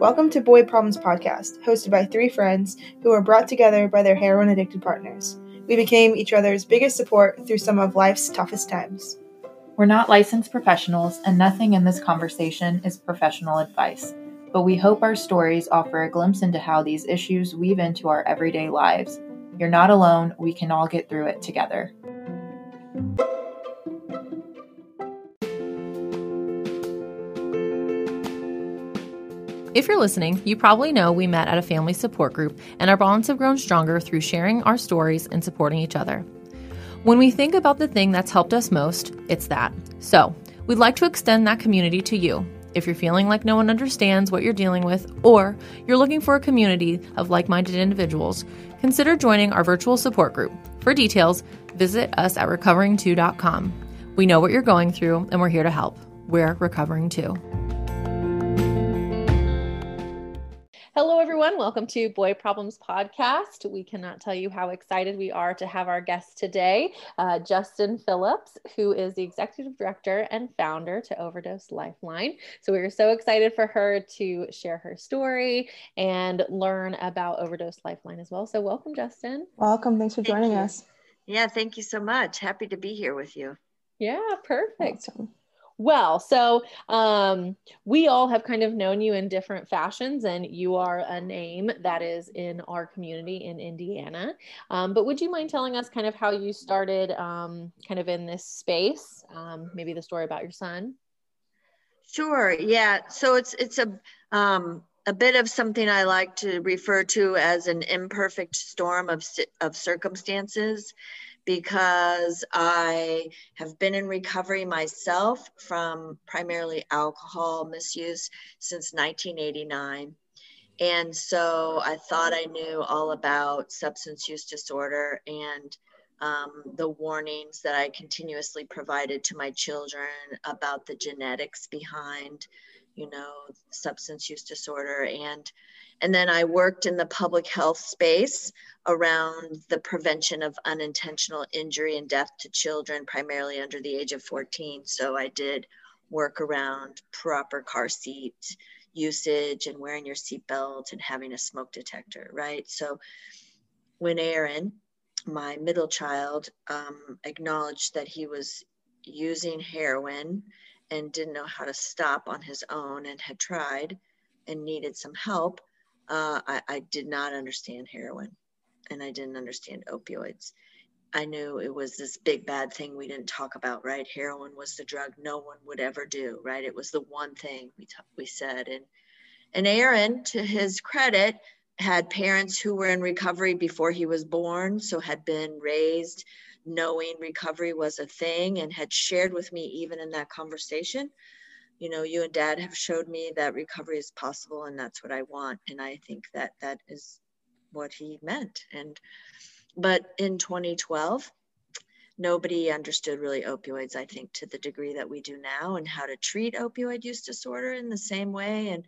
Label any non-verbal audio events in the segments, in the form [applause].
Welcome to Boy Problems Podcast, hosted by three friends who were brought together by their heroin addicted partners. We became each other's biggest support through some of life's toughest times. We're not licensed professionals, and nothing in this conversation is professional advice. But we hope our stories offer a glimpse into how these issues weave into our everyday lives. You're not alone, we can all get through it together. If you're listening, you probably know we met at a family support group, and our bonds have grown stronger through sharing our stories and supporting each other. When we think about the thing that's helped us most, it's that. So, we'd like to extend that community to you. If you're feeling like no one understands what you're dealing with, or you're looking for a community of like minded individuals, consider joining our virtual support group. For details, visit us at recovering2.com. We know what you're going through, and we're here to help. We're recovering too. Hello, everyone. Welcome to Boy Problems Podcast. We cannot tell you how excited we are to have our guest today, uh, Justin Phillips, who is the executive director and founder to Overdose Lifeline. So, we are so excited for her to share her story and learn about Overdose Lifeline as well. So, welcome, Justin. Welcome. Thanks for joining us. Yeah, thank you so much. Happy to be here with you. Yeah, perfect. Awesome. Well, so um, we all have kind of known you in different fashions, and you are a name that is in our community in Indiana. Um, but would you mind telling us kind of how you started um, kind of in this space? Um, maybe the story about your son? Sure. Yeah. So it's it's a um, a bit of something I like to refer to as an imperfect storm of of circumstances because I have been in recovery myself from primarily alcohol misuse since 1989. And so I thought I knew all about substance use disorder and um, the warnings that I continuously provided to my children about the genetics behind, you know, substance use disorder and and then I worked in the public health space around the prevention of unintentional injury and death to children, primarily under the age of 14. So I did work around proper car seat usage and wearing your seatbelt and having a smoke detector, right? So when Aaron, my middle child, um, acknowledged that he was using heroin and didn't know how to stop on his own and had tried and needed some help, uh, I, I did not understand heroin and I didn't understand opioids. I knew it was this big bad thing we didn't talk about, right? Heroin was the drug no one would ever do, right? It was the one thing we t- we said, and and Aaron, to his credit, had parents who were in recovery before he was born, so had been raised knowing recovery was a thing, and had shared with me even in that conversation you know you and dad have showed me that recovery is possible and that's what i want and i think that that is what he meant and but in 2012 nobody understood really opioids i think to the degree that we do now and how to treat opioid use disorder in the same way and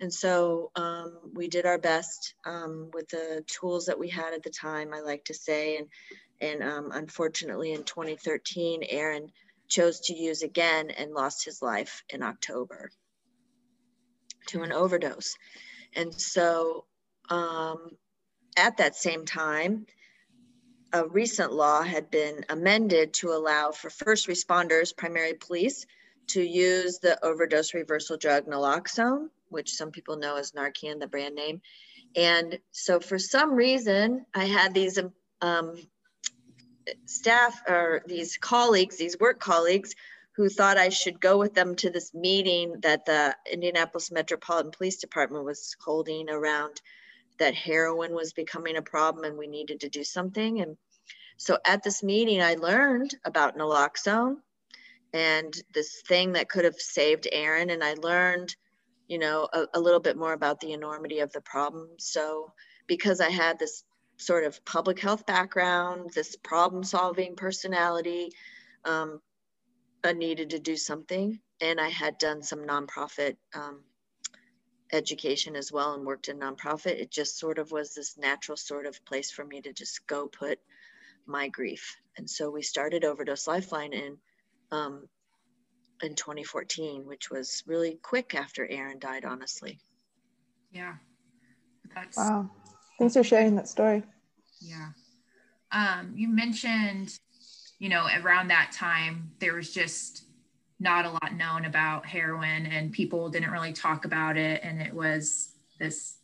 and so um, we did our best um, with the tools that we had at the time i like to say and and um, unfortunately in 2013 aaron chose to use again and lost his life in October to an overdose. And so um, at that same time, a recent law had been amended to allow for first responders, primary police, to use the overdose reversal drug naloxone, which some people know as Narcan, the brand name. And so for some reason, I had these um, staff or these colleagues, these work colleagues, who thought I should go with them to this meeting that the Indianapolis Metropolitan Police Department was holding around that heroin was becoming a problem and we needed to do something. And so at this meeting, I learned about naloxone and this thing that could have saved Aaron. And I learned, you know, a, a little bit more about the enormity of the problem. So because I had this sort of public health background, this problem solving personality. Um, I needed to do something. And I had done some nonprofit um, education as well and worked in nonprofit. It just sort of was this natural sort of place for me to just go put my grief. And so we started Overdose Lifeline. And um, in 2014, which was really quick after Aaron died, honestly. Yeah. That's wow. Thanks for sharing that story. Yeah. Um, you mentioned, you know, around that time, there was just not a lot known about heroin and people didn't really talk about it. And it was this,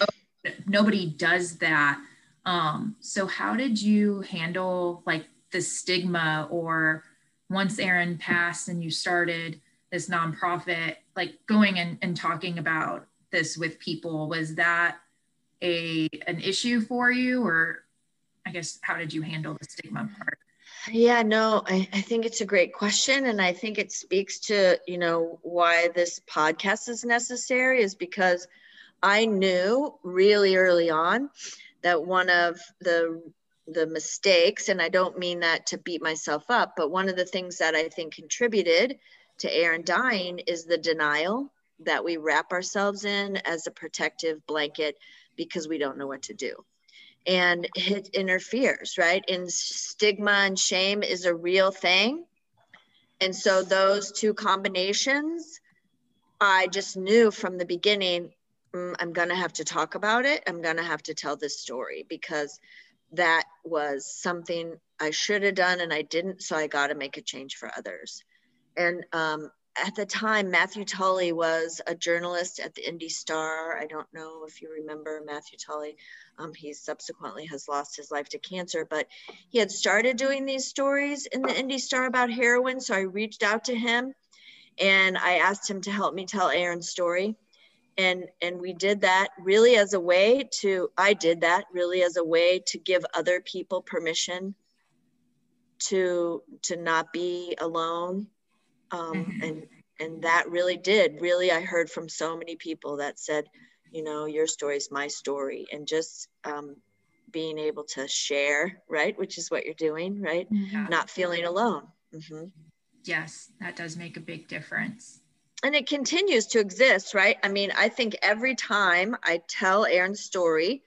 oh, nobody does that. Um, so how did you handle like the stigma or once Aaron passed and you started this nonprofit, like going and, and talking about this with people, was that a an issue for you or I guess how did you handle the stigma part? Yeah, no, I, I think it's a great question. And I think it speaks to, you know, why this podcast is necessary is because I knew really early on that one of the the mistakes and i don't mean that to beat myself up but one of the things that i think contributed to aaron dying is the denial that we wrap ourselves in as a protective blanket because we don't know what to do and it interferes right and stigma and shame is a real thing and so those two combinations i just knew from the beginning mm, i'm going to have to talk about it i'm going to have to tell this story because that was something I should have done and I didn't. So I got to make a change for others. And um, at the time, Matthew Tully was a journalist at the Indy Star. I don't know if you remember Matthew Tully. Um, he subsequently has lost his life to cancer, but he had started doing these stories in the Indy Star about heroin. So I reached out to him and I asked him to help me tell Aaron's story and and we did that really as a way to i did that really as a way to give other people permission to to not be alone um, mm-hmm. and and that really did really i heard from so many people that said you know your story is my story and just um, being able to share right which is what you're doing right mm-hmm. not feeling alone mm-hmm. yes that does make a big difference and it continues to exist, right? I mean, I think every time I tell Aaron's story,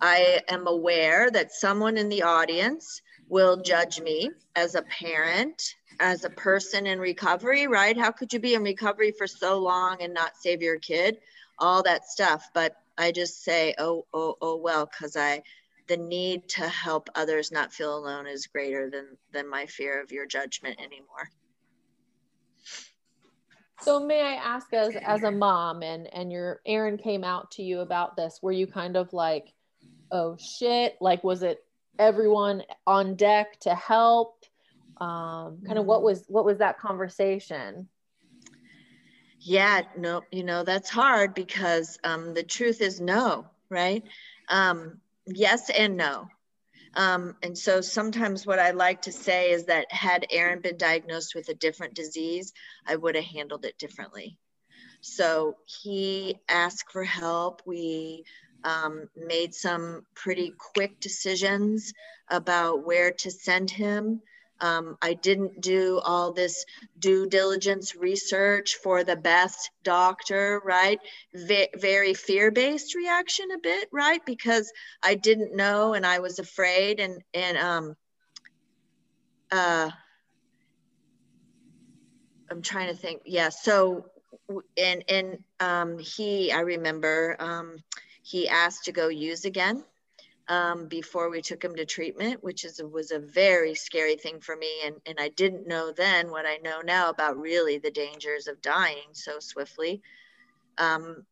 I am aware that someone in the audience will judge me as a parent, as a person in recovery, right? How could you be in recovery for so long and not save your kid? All that stuff. But I just say, oh, oh, oh, well, because I, the need to help others not feel alone is greater than than my fear of your judgment anymore. So may I ask as as a mom and and your Aaron came out to you about this, were you kind of like, oh shit, like was it everyone on deck to help? Um, kind of what was what was that conversation? Yeah, no, you know, that's hard because um the truth is no, right? Um yes and no. Um, and so sometimes what I like to say is that had Aaron been diagnosed with a different disease, I would have handled it differently. So he asked for help. We um, made some pretty quick decisions about where to send him. Um, I didn't do all this due diligence research for the best doctor, right? V- very fear based reaction, a bit, right? Because I didn't know and I was afraid. And, and, um, uh, I'm trying to think. Yeah. So, and, and, um, he, I remember, um, he asked to go use again um, before we took him to treatment, which is was a very scary thing for me. And, and I didn't know then what I know now about really the dangers of dying so swiftly. Um,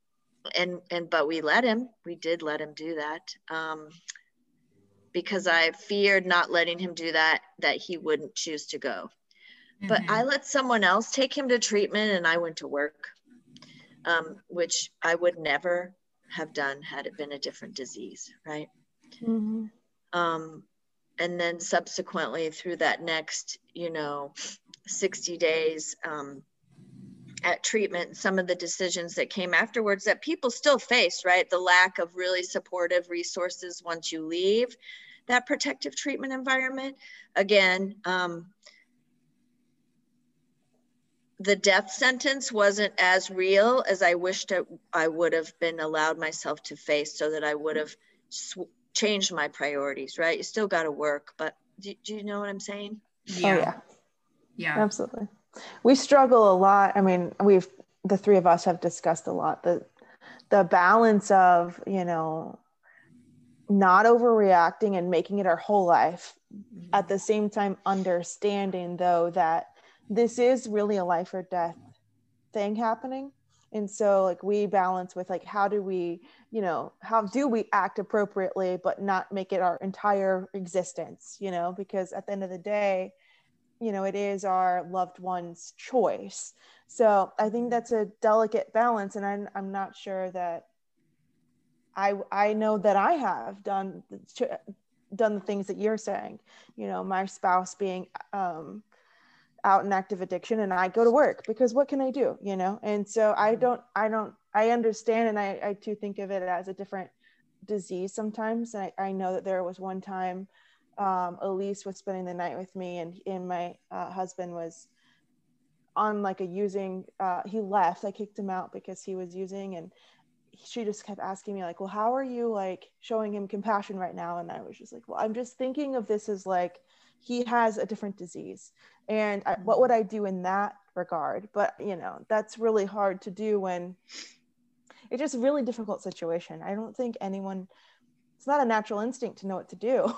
and and but we let him. We did let him do that um, because I feared not letting him do that that he wouldn't choose to go. Mm-hmm. But I let someone else take him to treatment, and I went to work, um, which I would never have done had it been a different disease, right? Mm-hmm. Um, and then subsequently through that next, you know, 60 days um, at treatment, some of the decisions that came afterwards that people still face, right? The lack of really supportive resources once you leave that protective treatment environment. Again, um, the death sentence wasn't as real as I wished it, I would have been allowed myself to face so that I would have sw- changed my priorities, right? You still got to work, but do, do, you know what I'm saying? Yeah. Oh, yeah. Yeah. Absolutely. We struggle a lot. I mean, we've the three of us have discussed a lot the the balance of, you know, not overreacting and making it our whole life mm-hmm. at the same time understanding though that this is really a life or death thing happening and so like we balance with like how do we you know how do we act appropriately but not make it our entire existence you know? Because at the end of the day you know it is our loved one's choice. So i think that's a delicate balance and i'm, I'm not sure that i i know that i have done done the things that you're saying you know my spouse being um out in active addiction and I go to work because what can I do, you know? And so I mm-hmm. don't, I don't, I understand. And I, I too think of it as a different disease sometimes. And I, I know that there was one time um, Elise was spending the night with me and, and my uh, husband was on like a using, uh, he left, I kicked him out because he was using and she just kept asking me like, well, how are you like showing him compassion right now? And I was just like, well, I'm just thinking of this as like, he has a different disease. And I, what would mm-hmm. i do in that regard? But you know that's really hard to do when it's just a really difficult situation. I don't think anyone it's not a natural instinct to know what to do.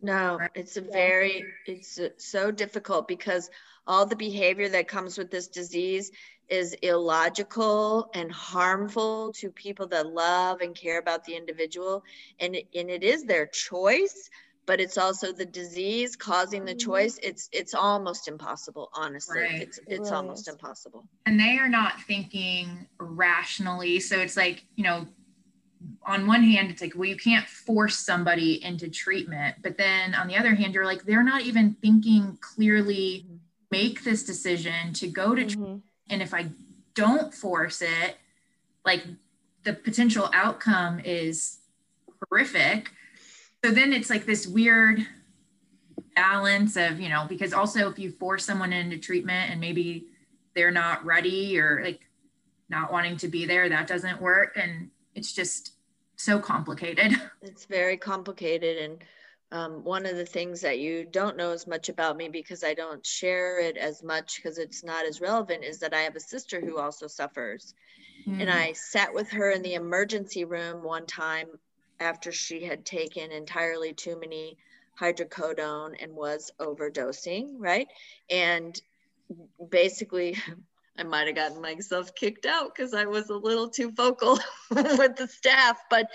No [laughs] it's a very it's so difficult because all the behavior that comes with this disease is illogical and harmful to people that love and care about the individual. And and it is their choice but it's also the disease causing the mm-hmm. choice it's it's almost impossible honestly right. it's it's right. almost impossible and they are not thinking rationally so it's like you know on one hand it's like well you can't force somebody into treatment but then on the other hand you're like they're not even thinking clearly mm-hmm. make this decision to go to mm-hmm. and if i don't force it like the potential outcome is horrific so then it's like this weird balance of you know because also if you force someone into treatment and maybe they're not ready or like not wanting to be there that doesn't work and it's just so complicated [laughs] it's very complicated and um, one of the things that you don't know as much about me because I don't share it as much because it's not as relevant is that I have a sister who also suffers. Mm. And I sat with her in the emergency room one time after she had taken entirely too many hydrocodone and was overdosing, right? And basically, [laughs] I might have gotten myself kicked out because I was a little too vocal [laughs] with the staff, but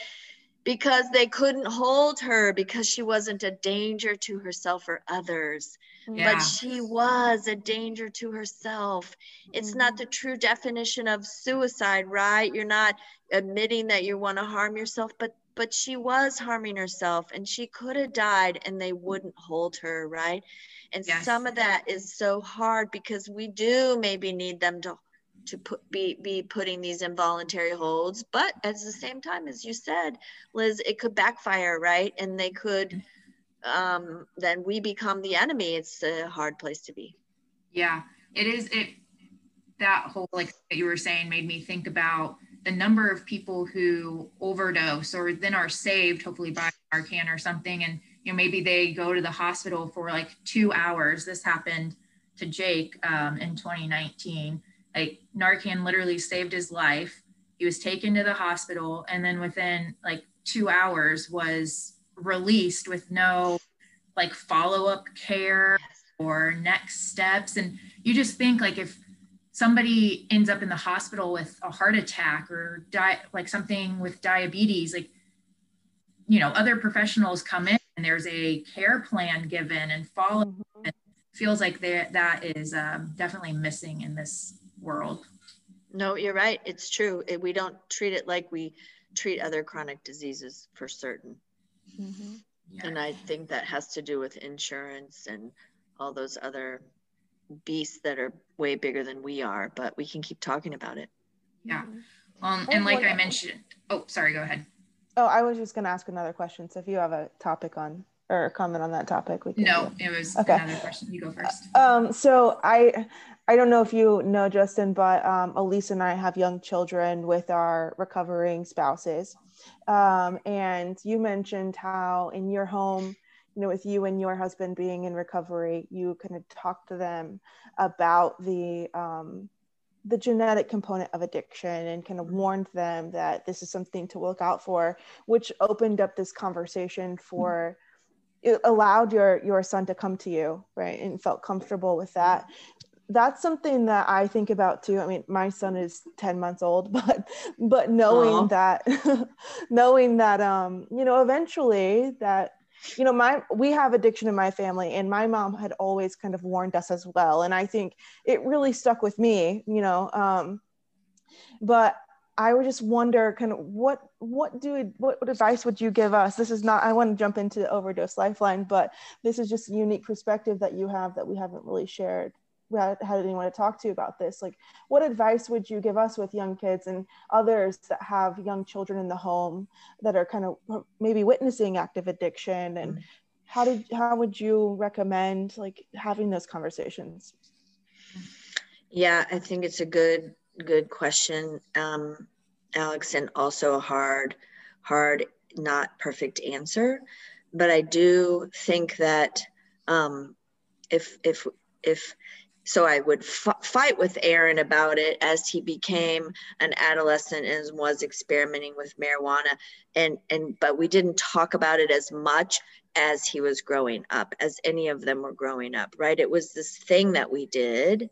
because they couldn't hold her because she wasn't a danger to herself or others. Yeah. But she was a danger to herself. It's mm-hmm. not the true definition of suicide, right? You're not admitting that you want to harm yourself, but but she was harming herself and she could have died and they wouldn't hold her right? And yes. some of that is so hard because we do maybe need them to to put be be putting these involuntary holds but at the same time as you said liz it could backfire right? And they could um then we become the enemy. It's a hard place to be. Yeah. It is it that whole like that you were saying made me think about the number of people who overdose or then are saved, hopefully by Narcan or something, and you know maybe they go to the hospital for like two hours. This happened to Jake um, in 2019. Like Narcan literally saved his life. He was taken to the hospital, and then within like two hours was released with no like follow up care or next steps. And you just think like if somebody ends up in the hospital with a heart attack or di- like something with diabetes like you know other professionals come in and there's a care plan given and follow mm-hmm. it feels like that that is um, definitely missing in this world no you're right it's true it, we don't treat it like we treat other chronic diseases for certain mm-hmm. yeah. and i think that has to do with insurance and all those other beasts that are way bigger than we are, but we can keep talking about it. Yeah. Um, and like I mentioned, oh, sorry, go ahead. Oh, I was just going to ask another question. So if you have a topic on or a comment on that topic, we can. No, it was okay. another question. You go first. Um, so I, I don't know if you know Justin, but um, Elise and I have young children with our recovering spouses, um, and you mentioned how in your home you know with you and your husband being in recovery you kind of talk to them about the um, the genetic component of addiction and kind of mm-hmm. warned them that this is something to look out for which opened up this conversation for it allowed your your son to come to you right and felt comfortable with that that's something that I think about too. I mean, my son is 10 months old, [laughs] but but knowing Aww. that [laughs] knowing that um, you know, eventually that you know, my we have addiction in my family and my mom had always kind of warned us as well. And I think it really stuck with me, you know. Um, but I would just wonder kind of what what do what, what advice would you give us? This is not I want to jump into the overdose lifeline, but this is just a unique perspective that you have that we haven't really shared had anyone to talk to about this like what advice would you give us with young kids and others that have young children in the home that are kind of maybe witnessing active addiction? And mm-hmm. how did how would you recommend like having those conversations? Yeah i think it's a good good question um, alex and also a hard hard not perfect answer. But i do think that um, if if if so I would f- fight with Aaron about it as he became an adolescent and was experimenting with marijuana. And and but we didn't talk about it as much as he was growing up as any of them were growing up right? It was this thing that we did.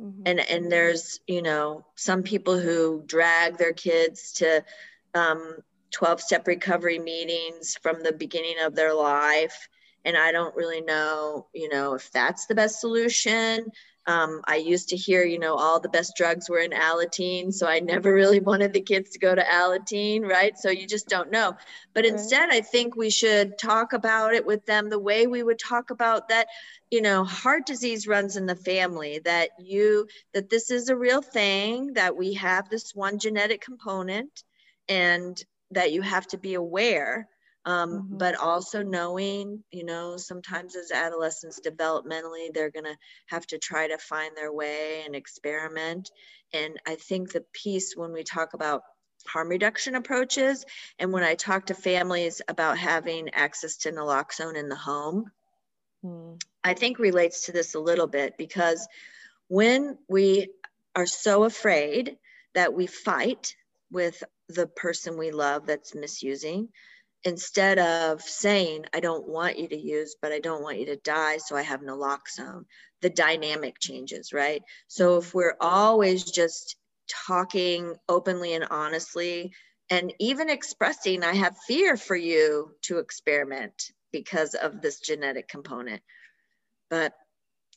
Mm-hmm. and and there's you know some people who drag their kids to um, 12 step recovery meetings from the beginning of their life and I don't really know, you know, if that's the best solution. Um, I used to hear, you know, all the best drugs were in Alateen, so I never [laughs] really wanted the kids to go to Alateen, right? So you just don't know. But right. instead, I think we should talk about it with them the way we would talk about that, you know, heart disease runs in the family, that you, that this is a real thing, that we have this one genetic component, and that you have to be aware um, mm-hmm. but also knowing you know sometimes as adolescents developmentally they're going to have to try to find their way and experiment and i think the piece when we talk about harm reduction approaches and when i talk to families about having access to naloxone in the home mm. i think relates to this a little bit because when we are so afraid that we fight with the person we love that's misusing instead of saying, I don't want you to use, but I don't want you to die, so I have naloxone, the dynamic changes, right? So if we're always just talking openly and honestly, and even expressing, I have fear for you to experiment because of this genetic component, but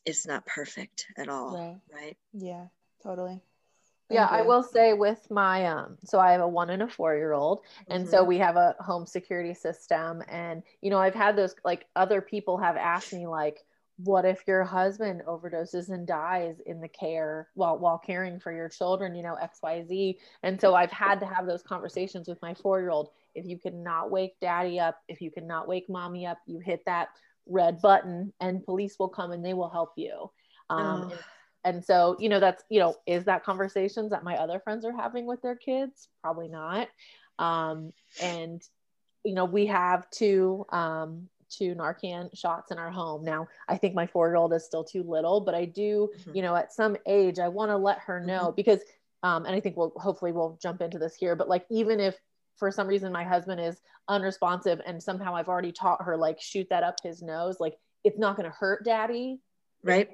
it's not perfect at all, right? right? Yeah, totally yeah i will say with my um so i have a one and a four year old and mm-hmm. so we have a home security system and you know i've had those like other people have asked me like what if your husband overdoses and dies in the care while while caring for your children you know xyz and so i've had to have those conversations with my four year old. If you cannot wake daddy up if you cannot wake mommy up you hit that red button and police will come and they will help you. Um, oh and so you know that's you know is that conversations that my other friends are having with their kids? Probably not. Um, and you know we have two um, two narcan shots in our home. Now i think my four year old is still too little but i do mm-hmm. you know at some age i want to let her know mm-hmm. because um, and i think we'll hopefully we'll jump into this here but like even if for some reason my husband is unresponsive and somehow i've already taught her like shoot that up his nose like it's not going to hurt daddy. Right.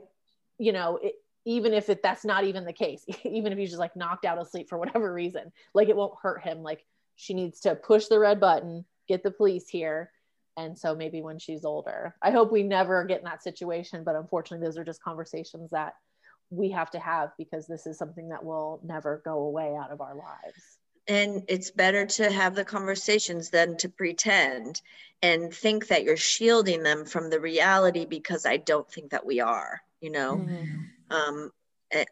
You know it, even if it, that's not even the case [laughs] even if he's just like knocked out of sleep for whatever reason like it won't hurt him. Like she needs to push the red button get the police here and so maybe when she's older. I hope we never get in that situation but unfortunately those are just conversations that we have to have because this is something that will never go away out of our lives. And it's better to have the conversations than to pretend and think that you're shielding them from the reality because i don't think that we are you know? Mm-hmm. Um,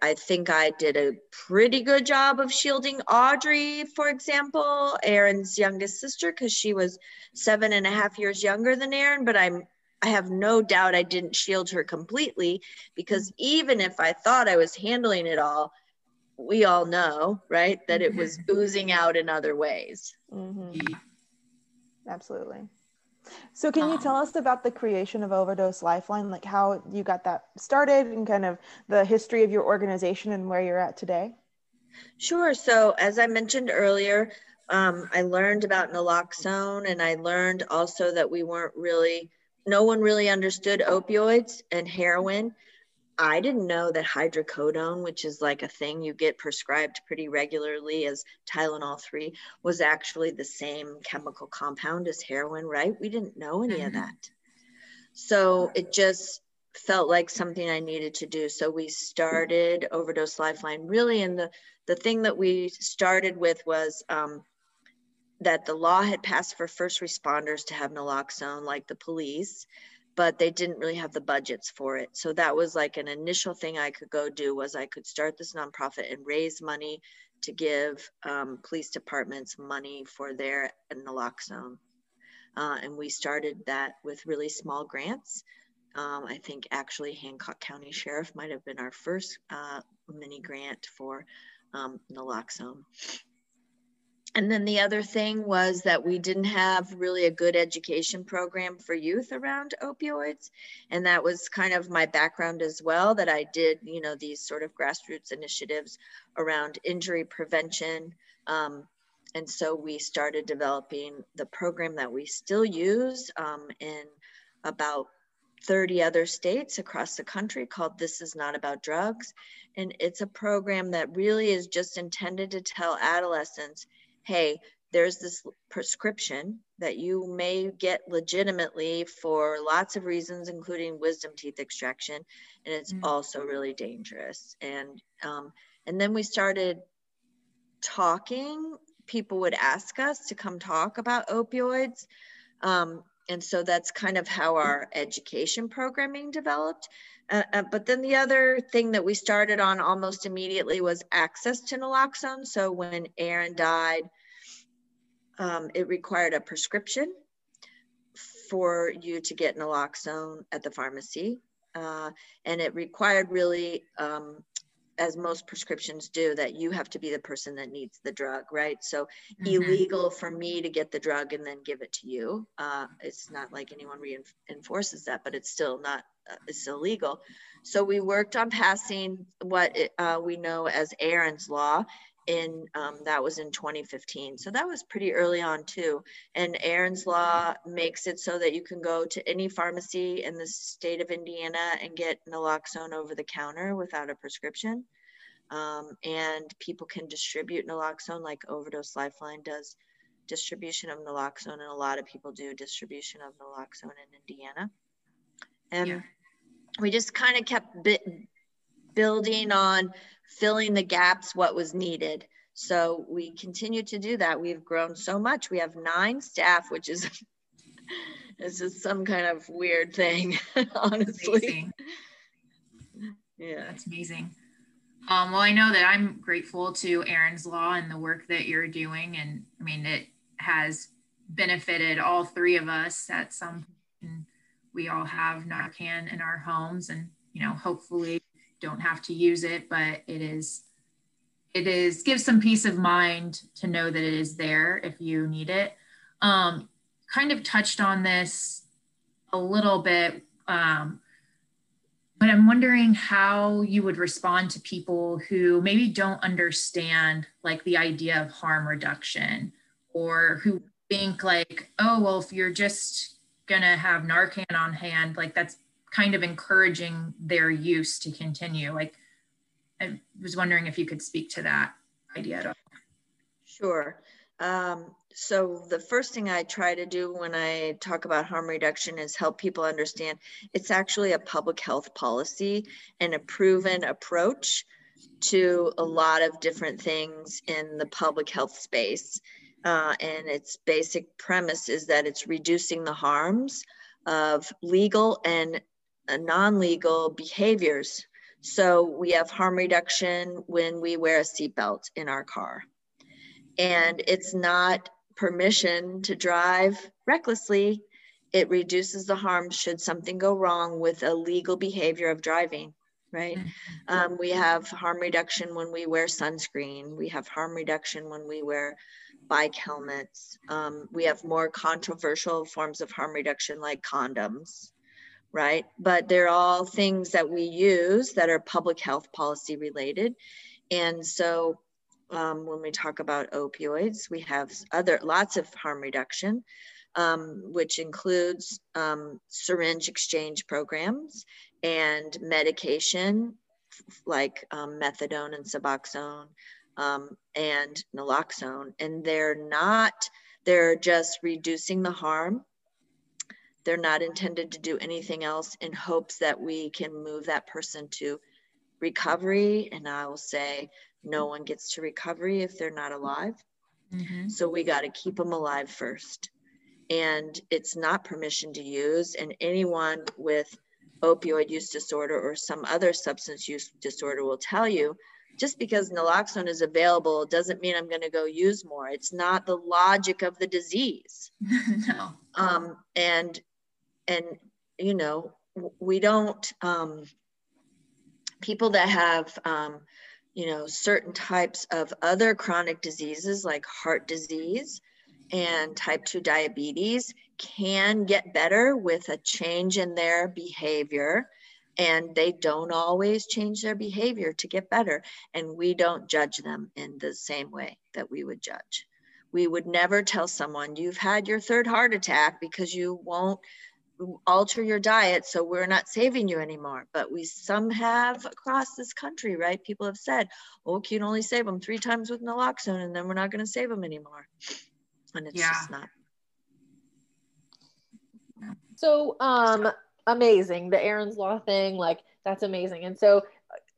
I think I did a pretty good job of shielding Audrey, for example, Aaron's youngest sister, because she was seven and a half years younger than Aaron. But I'm, I have no doubt I didn't shield her completely because even if I thought I was handling it all, we all know, right, that it was [laughs] oozing out in other ways. Mm-hmm. Absolutely. So, can you tell um, us about the creation of Overdose Lifeline, like how you got that started and kind of the history of your organization and where you're at today? Sure. So, as I mentioned earlier, um, I learned about naloxone and I learned also that we weren't really, no one really understood opioids and heroin. I didn't know that hydrocodone, which is like a thing you get prescribed pretty regularly as Tylenol 3, was actually the same chemical compound as heroin, right? We didn't know any mm-hmm. of that. So it just felt like something I needed to do. So we started Overdose Lifeline really. And the, the thing that we started with was um, that the law had passed for first responders to have naloxone, like the police but they didn't really have the budgets for it. So that was like an initial thing I could go do was I could start this nonprofit and raise money to give um, police departments money for their naloxone. Uh, and we started that with really small grants. Um, I think actually Hancock County Sheriff might have been our first uh, mini grant for um, naloxone. And then the other thing was that we didn't have really a good education program for youth around opioids. And that was kind of my background as well, that I did, you know, these sort of grassroots initiatives around injury prevention. Um, and so we started developing the program that we still use um, in about 30 other states across the country called This Is Not About Drugs. And it's a program that really is just intended to tell adolescents hey, there's this prescription that you may get legitimately for lots of reasons, including wisdom teeth extraction, and it's mm-hmm. also really dangerous. And um, and then we started talking. People would ask us to come talk about opioids. Um, and so that's kind of how our education programming developed. Uh, uh, but then the other thing that we started on almost immediately was access to naloxone. So when Aaron died, um, it required a prescription for you to get naloxone at the pharmacy. Uh, and it required really, um, as most prescriptions do, that you have to be the person that needs the drug, right? So mm-hmm. illegal for me to get the drug and then give it to you. Uh, it's not like anyone reinforces that, but it's still not, uh, it's illegal. So we worked on passing what uh, we know as Aaron's Law, in um, that was in 2015 so that was pretty early on too. And aaron's law makes it so that you can go to any pharmacy in the state of indiana and get naloxone over the counter without a prescription. Um, and people can distribute naloxone like overdose lifeline does. Distribution of naloxone and a lot of people do distribution of naloxone in indiana. And yeah. We just kind of kept bit, building on filling the gaps what was needed. So we continue to do that. We've grown so much. We have nine staff, which is [laughs] this is some kind of weird thing, [laughs] honestly. Yeah, that's amazing. Um, well, I know that I'm grateful to Aaron's Law and the work that you're doing, and I mean it has benefited all three of us at some point. We all have Narcan in our homes, and you know, hopefully don't have to use it, but it is it is gives some peace of mind to know that it is there if you need it. Um, kind of touched on this a little bit, um, but I'm wondering how you would respond to people who maybe don't understand like the idea of harm reduction or who think like, oh, well, if you're just gonna have Narcan on hand, like that's kind of encouraging their use to continue. Like, I was wondering if you could speak to that idea at all. Sure. Um, so the first thing I try to do when I talk about harm reduction is help people understand it's actually a public health policy and a proven approach to a lot of different things in the public health space. Uh, and its basic premise is that it's reducing the harms of legal and non-legal behaviors. So we have harm reduction when we wear a seatbelt in our car. And it's not permission to drive recklessly. It reduces the harm should something go wrong with a legal behavior of driving, right? Mm-hmm. Um, we have harm reduction when we wear sunscreen. We have harm reduction when we wear bike helmets. Um, we have more controversial forms of harm reduction like condoms, right? But they're all things that we use that are public health policy related. And so um, when we talk about opioids, we have other lots of harm reduction, um, which includes um, syringe exchange programs and medication like um, methadone and Suboxone um, and naloxone. And they're not, they're just reducing the harm. They're not intended to do anything else in hopes that we can move that person to recovery. And I will say, no one gets to recovery if they're not alive. Mm-hmm. So we got to keep them alive first. And it's not permission to use. And anyone with opioid use disorder or some other substance use disorder will tell you just because naloxone is available doesn't mean I'm going to go use more. It's not the logic of the disease. [laughs] no. Um, and and you know we don't um, people that have um, you know certain types of other chronic diseases like heart disease and type 2 diabetes can get better with a change in their behavior and they don't always change their behavior to get better and we don't judge them in the same way that we would judge. We would never tell someone you've had your third heart attack because you won't alter your diet so we're not saving you anymore. But we some have across this country right people have said oh you can only save them three times with naloxone and then we're not going to save them anymore. And it's yeah. just not so um amazing. The Aaron's Law thing, like that's amazing. And so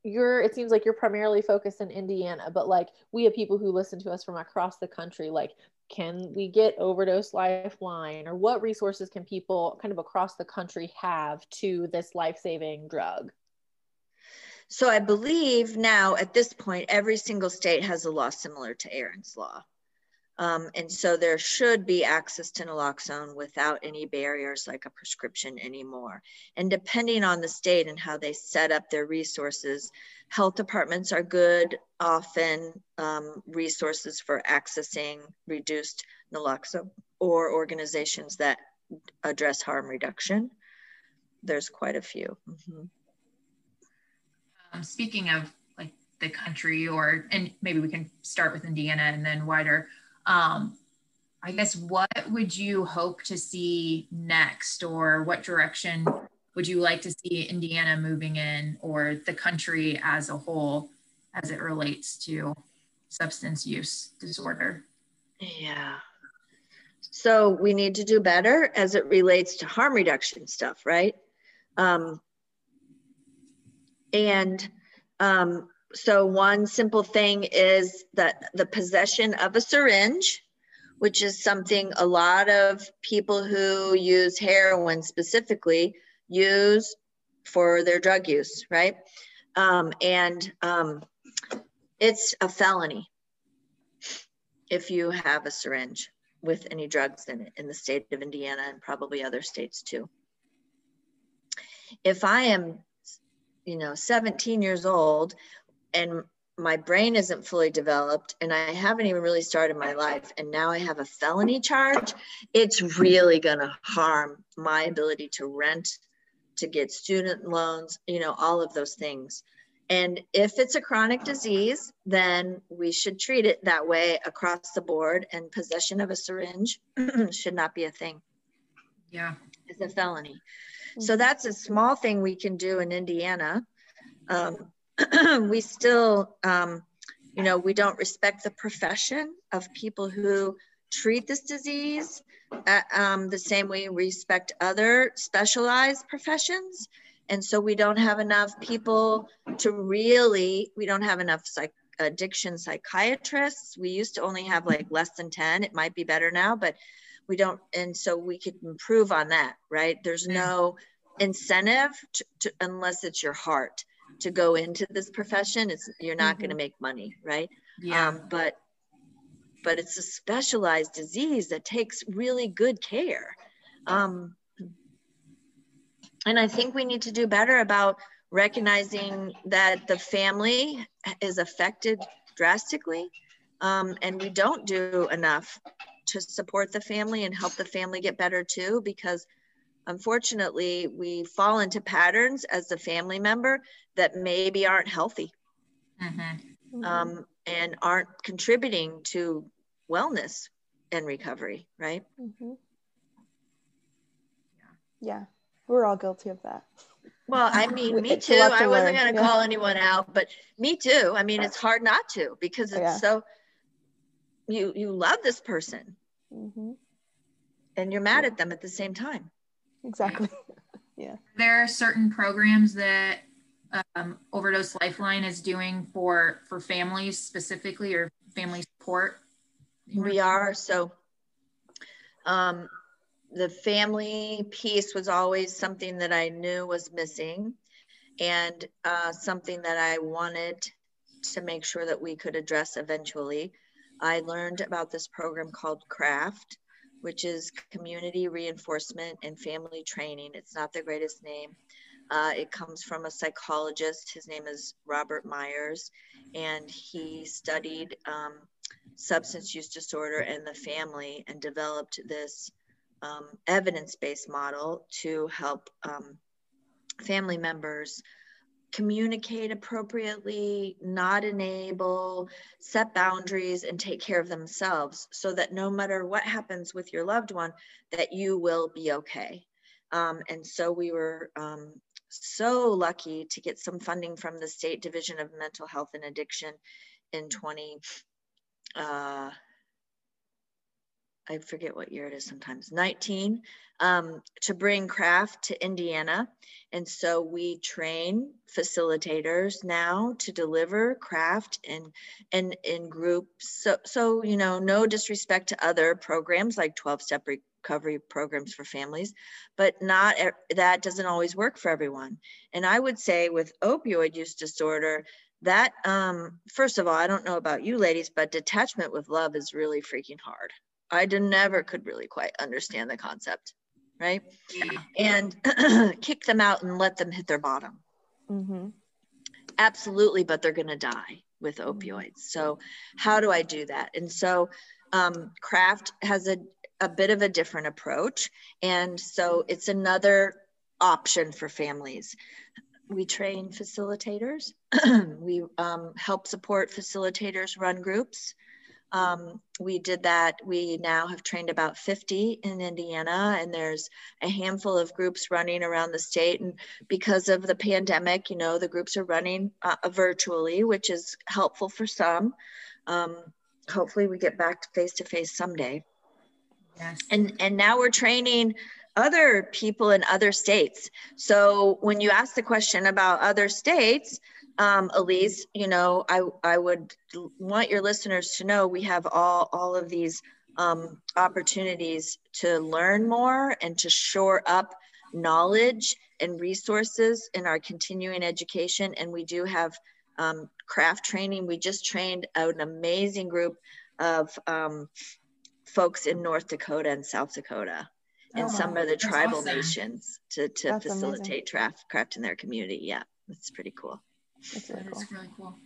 you're it seems like you're primarily focused in Indiana, but like we have people who listen to us from across the country. Like, can we get overdose lifeline or what resources can people kind of across the country have to this life-saving drug? So I believe now at this point, every single state has a law similar to Aaron's law. Um, and so there should be access to naloxone without any barriers like a prescription anymore. And depending on the state and how they set up their resources, health departments are good, often um, resources for accessing reduced naloxone or organizations that address harm reduction. There's quite a few. Mm-hmm. Um, speaking of like the country or, and maybe we can start with Indiana and then wider um, I guess what would you hope to see next, or what direction would you like to see Indiana moving in, or the country as a whole, as it relates to substance use disorder? Yeah. So we need to do better as it relates to harm reduction stuff, right? Um, and um, so one simple thing is that the possession of a syringe, which is something a lot of people who use heroin specifically use for their drug use, right? Um, and um, it's a felony if you have a syringe with any drugs in it in the state of Indiana and probably other states too. If I am, you know, 17 years old and my brain isn't fully developed and I haven't even really started my life and now I have a felony charge, it's really going to harm my ability to rent, to get student loans, you know, all of those things. And if it's a chronic disease, then we should treat it that way across the board and possession of a syringe [clears throat] should not be a thing. Yeah. It's a felony. So that's a small thing we can do in Indiana. Um, [clears throat] we still, um, you know, we don't respect the profession of people who treat this disease uh, um, the same way we respect other specialized professions. And so we don't have enough people to really, we don't have enough psych addiction psychiatrists. We used to only have like less than 10. It might be better now, but we don't. And so we could improve on that, right? There's no incentive to, to, unless it's your heart to go into this profession it's you're not mm-hmm. going to make money right? Yeah. Um, but but it's a specialized disease that takes really good care. Um, and i think we need to do better about recognizing that the family is affected drastically um, and we don't do enough to support the family and help the family get better too because unfortunately we fall into patterns as a family member that maybe aren't healthy mm-hmm. um, and aren't contributing to wellness and recovery right mm-hmm. yeah we're all guilty of that well, I mean, me too. I wasn't going to yeah. call anyone out, but me too. I mean, it's hard not to because it's yeah. so you you love this person mm-hmm. and you're mad at them at the same time exactly. [laughs] Yeah. There are certain programs that um, overdose lifeline is doing for for families specifically or family support. We are. So um, the family piece was always something that i knew was missing and uh, something that i wanted to make sure that we could address eventually. I learned about this program called CRAFT, which is Community Reinforcement and Family Training. It's not the greatest name. Uh, it comes from a psychologist. His name is Robert Meyers, and he studied um, substance use disorder and the family and developed this um, evidence based model to help um, family members communicate appropriately, not enable, set boundaries, and take care of themselves so that no matter what happens with your loved one, that you will be okay. Um, and so we were um, so lucky to get some funding from the State Division of Mental Health and Addiction in 20, uh, I forget what year it is sometimes, 19, um, to bring craft to Indiana. And so we train facilitators now to deliver craft in, in, in groups. So, so, you know, no disrespect to other programs like 12 step recovery programs for families, but not that doesn't always work for everyone. And I would say with opioid use disorder, that um, first of all, I don't know about you ladies, but detachment with love is really freaking hard. I never could really quite understand the concept, right? And [clears throat] kick them out and let them hit their bottom. Mm-hmm. Absolutely, but they're going to die with mm-hmm. opioids. So, how do I do that? And so, um, Craft has a, a bit of a different approach. And so, it's another option for families. We train facilitators, [clears throat] we um, help support facilitators run groups. Um, we did that. We now have trained about 50 in Indiana, and there's a handful of groups running around the state. And because of the pandemic, you know, the groups are running uh, virtually, which is helpful for some. Um, hopefully, we get back to face to face someday. Yes. And and now we're training other people in other states. So when you ask the question about other states, um, Elise, you know, I, I would want your listeners to know we have all, all of these um, opportunities to learn more and to shore up knowledge and resources in our continuing education. And we do have um, craft training. We just trained an amazing group of um, folks in North Dakota and South Dakota and oh, some of the tribal awesome. nations to, to facilitate craft, craft in their community. Yeah, that's pretty cool. That's really, cool. really cool.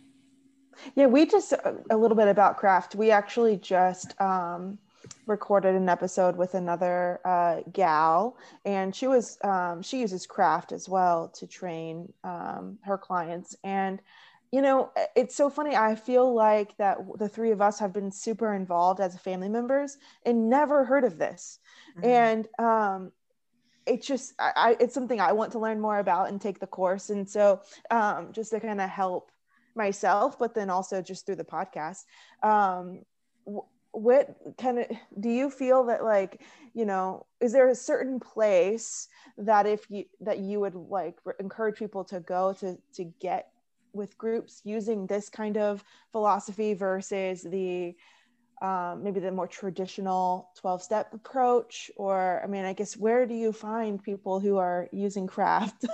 Yeah, we just a little bit about craft. We actually just um, recorded an episode with another uh, gal, and she was um, she uses craft as well to train um, her clients. And you know, it's so funny. I feel like that the three of us have been super involved as family members and never heard of this. Mm-hmm. And um, it's just I, it's something I want to learn more about and take the course. And so um, just to kind of help myself, but then also just through the podcast. Um, what kind of do you feel that like you know is there a certain place that if you that you would like encourage people to go to to get with groups using this kind of philosophy versus the um, maybe the more traditional 12 step approach or i mean i guess where do you find people who are using craft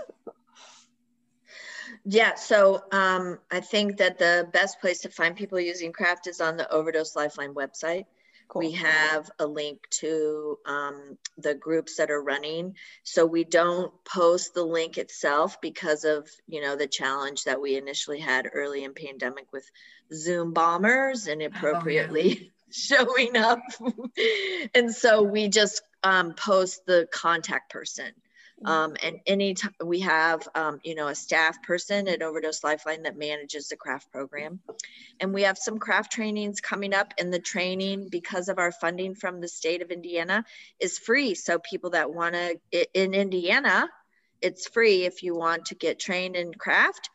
[laughs] yeah so um, i think that the best place to find people using craft is on the overdose lifeline website Cool. We have a link to um, the groups that are running. So we don't post the link itself because of, you know, the challenge that we initially had early in pandemic with Zoom bombers and appropriately oh, yeah. Showing up. [laughs] and so we just um, post the contact person. Mm-hmm. Um, and anytime we have, um, you know, a staff person at Overdose Lifeline that manages the craft program. And we have some craft trainings coming up and the training because of our funding from the state of Indiana is free. So people that want to, in Indiana, it's free if you want to get trained in craft,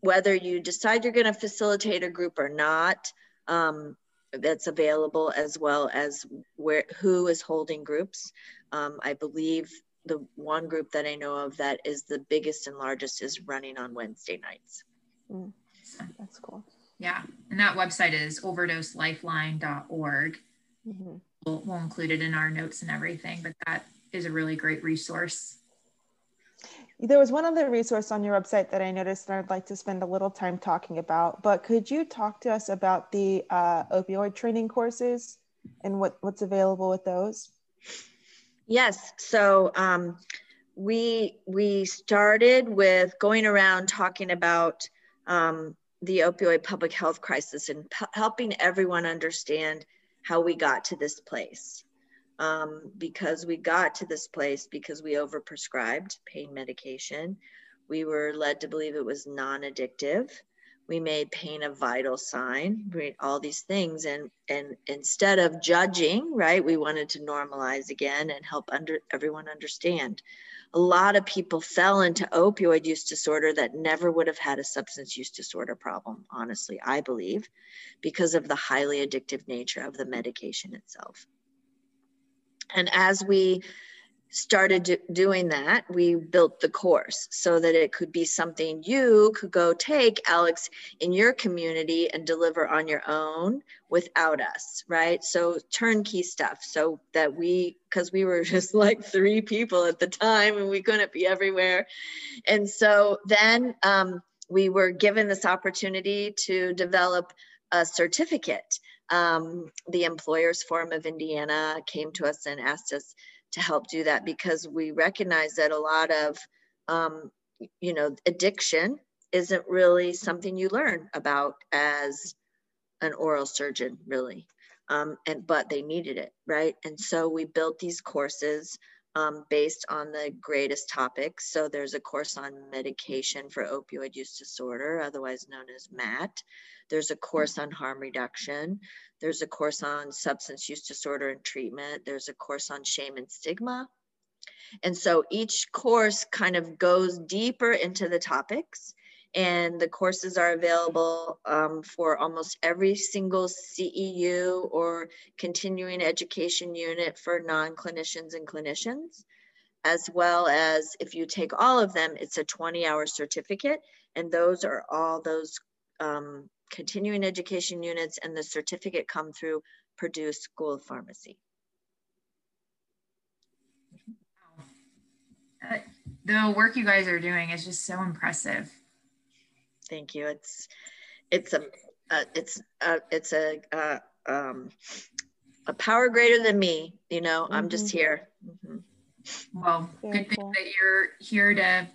whether you decide you're going to facilitate a group or not. Um, that's available as well as where who is holding groups. Um, I believe the one group that I know of that is the biggest and largest is running on Wednesday nights. Mm, that's cool. Yeah. And that website is overdoselifeline.org. Mm-hmm. We'll, we'll include it in our notes and everything, but that is a really great resource. There was one other resource on your website that I noticed and I'd like to spend a little time talking about, but could you talk to us about the uh, opioid training courses and what, what's available with those? Yes. So um, we we started with going around talking about um, the opioid public health crisis and helping everyone understand how we got to this place. Um, because we got to this place because we overprescribed pain medication. We were led to believe it was non-addictive. We made pain a vital sign all these things. And and instead of judging right we wanted to normalize again and help under everyone understand. A lot of people fell into opioid use disorder that never would have had a substance use disorder problem honestly i believe because of the highly addictive nature of the medication itself and as we started do, doing that, we built the course so that it could be something you could go take, Alex, in your community and deliver on your own without us, right? So turnkey stuff so that we, because we were [laughs] just like three people at the time and we couldn't be everywhere. And so then um, we were given this opportunity to develop a certificate. Um, the Employers Forum of Indiana came to us and asked us to help do that because we recognize that a lot of um, you know addiction isn't really something you learn about as an oral surgeon really. Um, and but they needed it right? And so we built these courses um, based on the greatest topics so there's a course on medication for opioid use disorder otherwise known as mat there's a course on harm reduction. There's a course on substance use disorder and treatment. There's a course on shame and stigma. And so each course kind of goes deeper into the topics and the courses are available um, for almost every single CEU or continuing education unit for non-clinicians and clinicians, as well as if you take all of them, it's a 20 hour certificate. And those are all those um, continuing education units and the certificate come through Purdue School of Pharmacy. Uh, the work you guys are doing is just so impressive. Thank you. It's it's a uh, it's a, it's a uh, um, a power greater than me. You know, mm-hmm. I'm just mm-hmm. here. Mm-hmm. Well, Very good thing that you're here to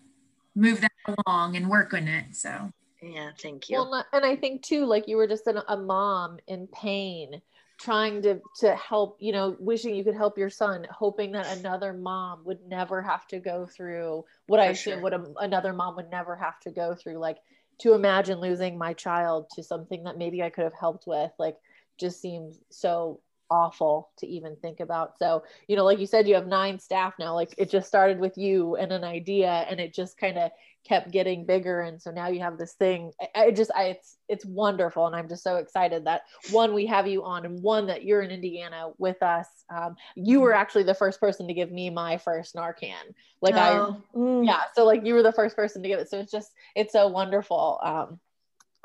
move that along and work on it. So yeah, thank you. Well, and I think too, like you were just an, a mom in pain, trying to to help, you know, wishing you could help your son, hoping that another mom would never have to go through what For I assume sure. what a, another mom would never have to go through. Like to imagine losing my child to something that maybe I could have helped with, like just seems so awful to even think about. So, you know, like you said, you have nine staff now. Like it just started with you and an idea, and it just kind of kept getting bigger and so now you have this thing i, I just i it's it's wonderful and i'm just so excited that one we have you on and one that you're in indiana with us um, you were actually the first person to give me my first narcan like oh. i mm. yeah so like you were the first person to give it so it's just it's so wonderful um,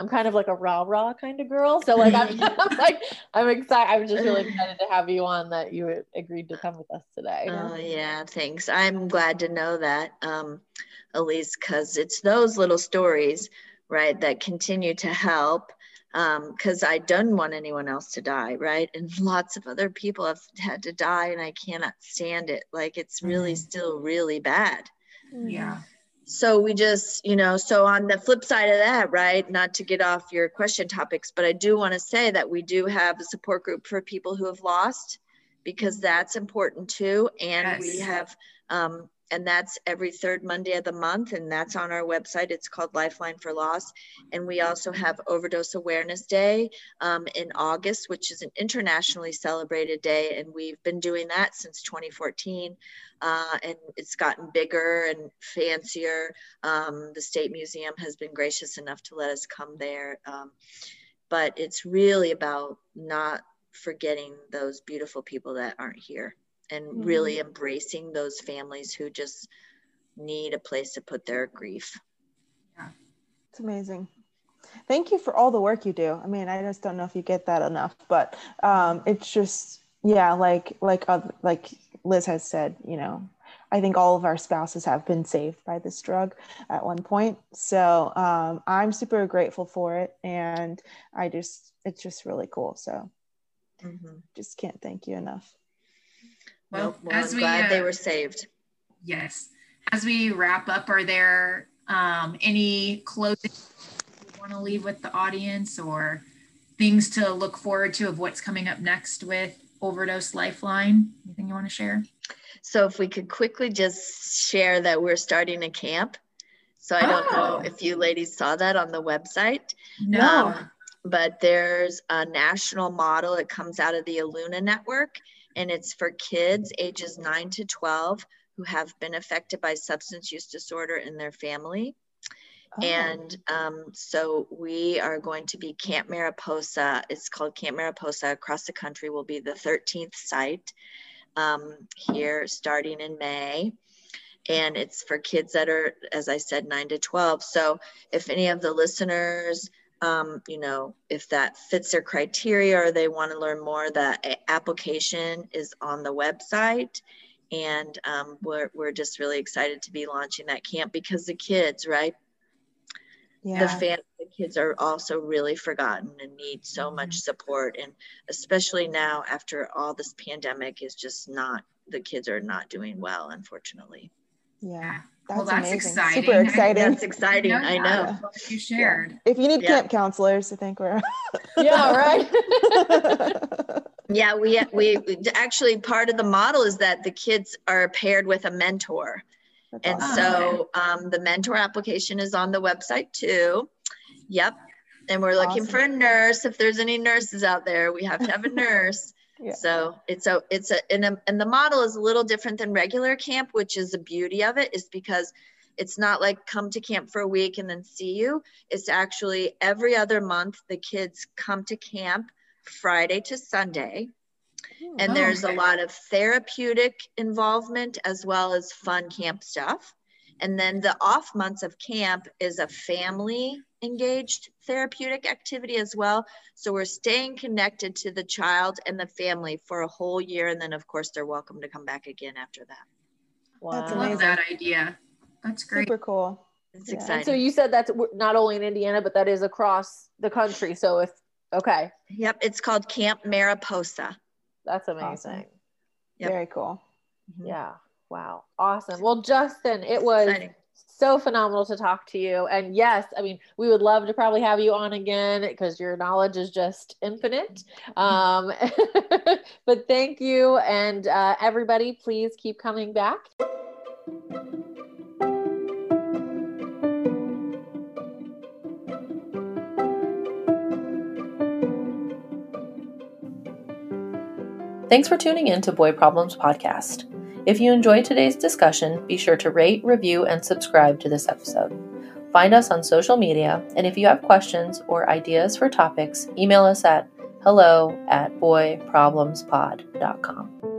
I'm kind of like a rah rah kind of girl. So like I'm, I'm, [laughs] [laughs] like I'm excited. I'm just really [laughs] excited to have you on that you agreed to come with us today. Oh yeah, thanks. I'm glad to know that. Um, Elise, because it's those little stories, right, that continue to help because um, I don't want anyone else to die, right? And lots of other people have had to die, and I cannot stand it. Like it's really mm-hmm. still really bad. Yeah. So we just, you know, so on the flip side of that, right? Not to get off your question topics, but I do want to say that we do have a support group for people who have lost because that's important too. And yes. we have um, and that's every third Monday of the month, and that's on our website. It's called Lifeline for Loss. And we also have Overdose Awareness Day um, in August, which is an internationally celebrated day, and we've been doing that since 2014. Uh, and it's gotten bigger and fancier. Um, the State Museum has been gracious enough to let us come there. Um, but it's really about not forgetting those beautiful people that aren't here and mm-hmm. really embracing those families who just need a place to put their grief. Yeah. It's amazing. Thank you for all the work you do. I mean, I just don't know if you get that enough, but um, it's just yeah, like like uh, like Liz has said, you know, I think all of our spouses have been saved by this drug at one point. So um, I'm super grateful for it, and I just it's just really cool. So mm-hmm. just can't thank you enough. Well, well as I'm we glad uh, they were saved. Yes. As we wrap up, are there um, any closing you want to leave with the audience or things to look forward to of what's coming up next with Overdose Lifeline? Anything you want to share? So, if we could quickly just share that we're starting a camp. So, I don't know oh. if you ladies saw that on the website. No. Um, but there's a national model. It comes out of the Eluna network and it's for kids ages 9 to 12 who have been affected by substance use disorder in their family. Oh. And um, so we are going to be Camp Mariposa. It's called Camp Mariposa across the country, will be the 13th site um, here starting in May. And it's for kids that are, as I said, 9 to 12. So if any of the listeners um, you know, if that fits their criteria or they want to learn more, the application is on the website. And um, we're, we're just really excited to be launching that camp because the kids, right? Yeah. The, fam- the kids are also really forgotten and need so mm-hmm. much support. And especially now, after all this pandemic, is just not, the kids are not doing well, unfortunately. Yeah. That's well, that's amazing. exciting. Super exciting. That's exciting. Yeah, I know. You shared. Yeah. If you need yeah. camp counselors, I think we're. [laughs] yeah. [laughs] Right. [laughs] yeah, we we actually part of the model is that the kids are paired with a mentor, that's and awesome. so um, the mentor application is on the website too. Yep. And we're looking awesome. for a nurse. If there's any nurses out there, we have to have a nurse. Yeah. So it's a it's a and, a and the model is a little different than regular camp, which is the beauty of it, is because it's not like come to camp for a week and then see you. It's actually every other month the kids come to camp Friday to Sunday. Hmm. And oh, there's okay. a lot of therapeutic involvement as well as fun camp stuff. And then the off months of camp is a family engaged therapeutic activity as well. So we're staying connected to the child and the family for a whole year. And then, of course, they're welcome to come back again after that. Wow. That's amazing. I love that idea. That's great. Super cool. It's yeah. exciting. so you said that's not only in Indiana, but that is across the country. So if, okay. Yep. It's called Camp Mariposa. That's amazing. Awesome. Yep. Very cool. Mm-hmm. Yeah. Wow. Awesome. Well, Justin, it was exciting so phenomenal to talk to you. And yes, I mean, we would love to probably have you on again because your knowledge is just infinite. Um, [laughs] but thank you. And uh, everybody, please keep coming back. Thanks for tuning in to Boy Problems Podcast. If you enjoyed today's discussion, be sure to rate, review, and subscribe to this episode. Find us on social media, and if you have questions or ideas for topics, email us at hello at boyproblemspod.com.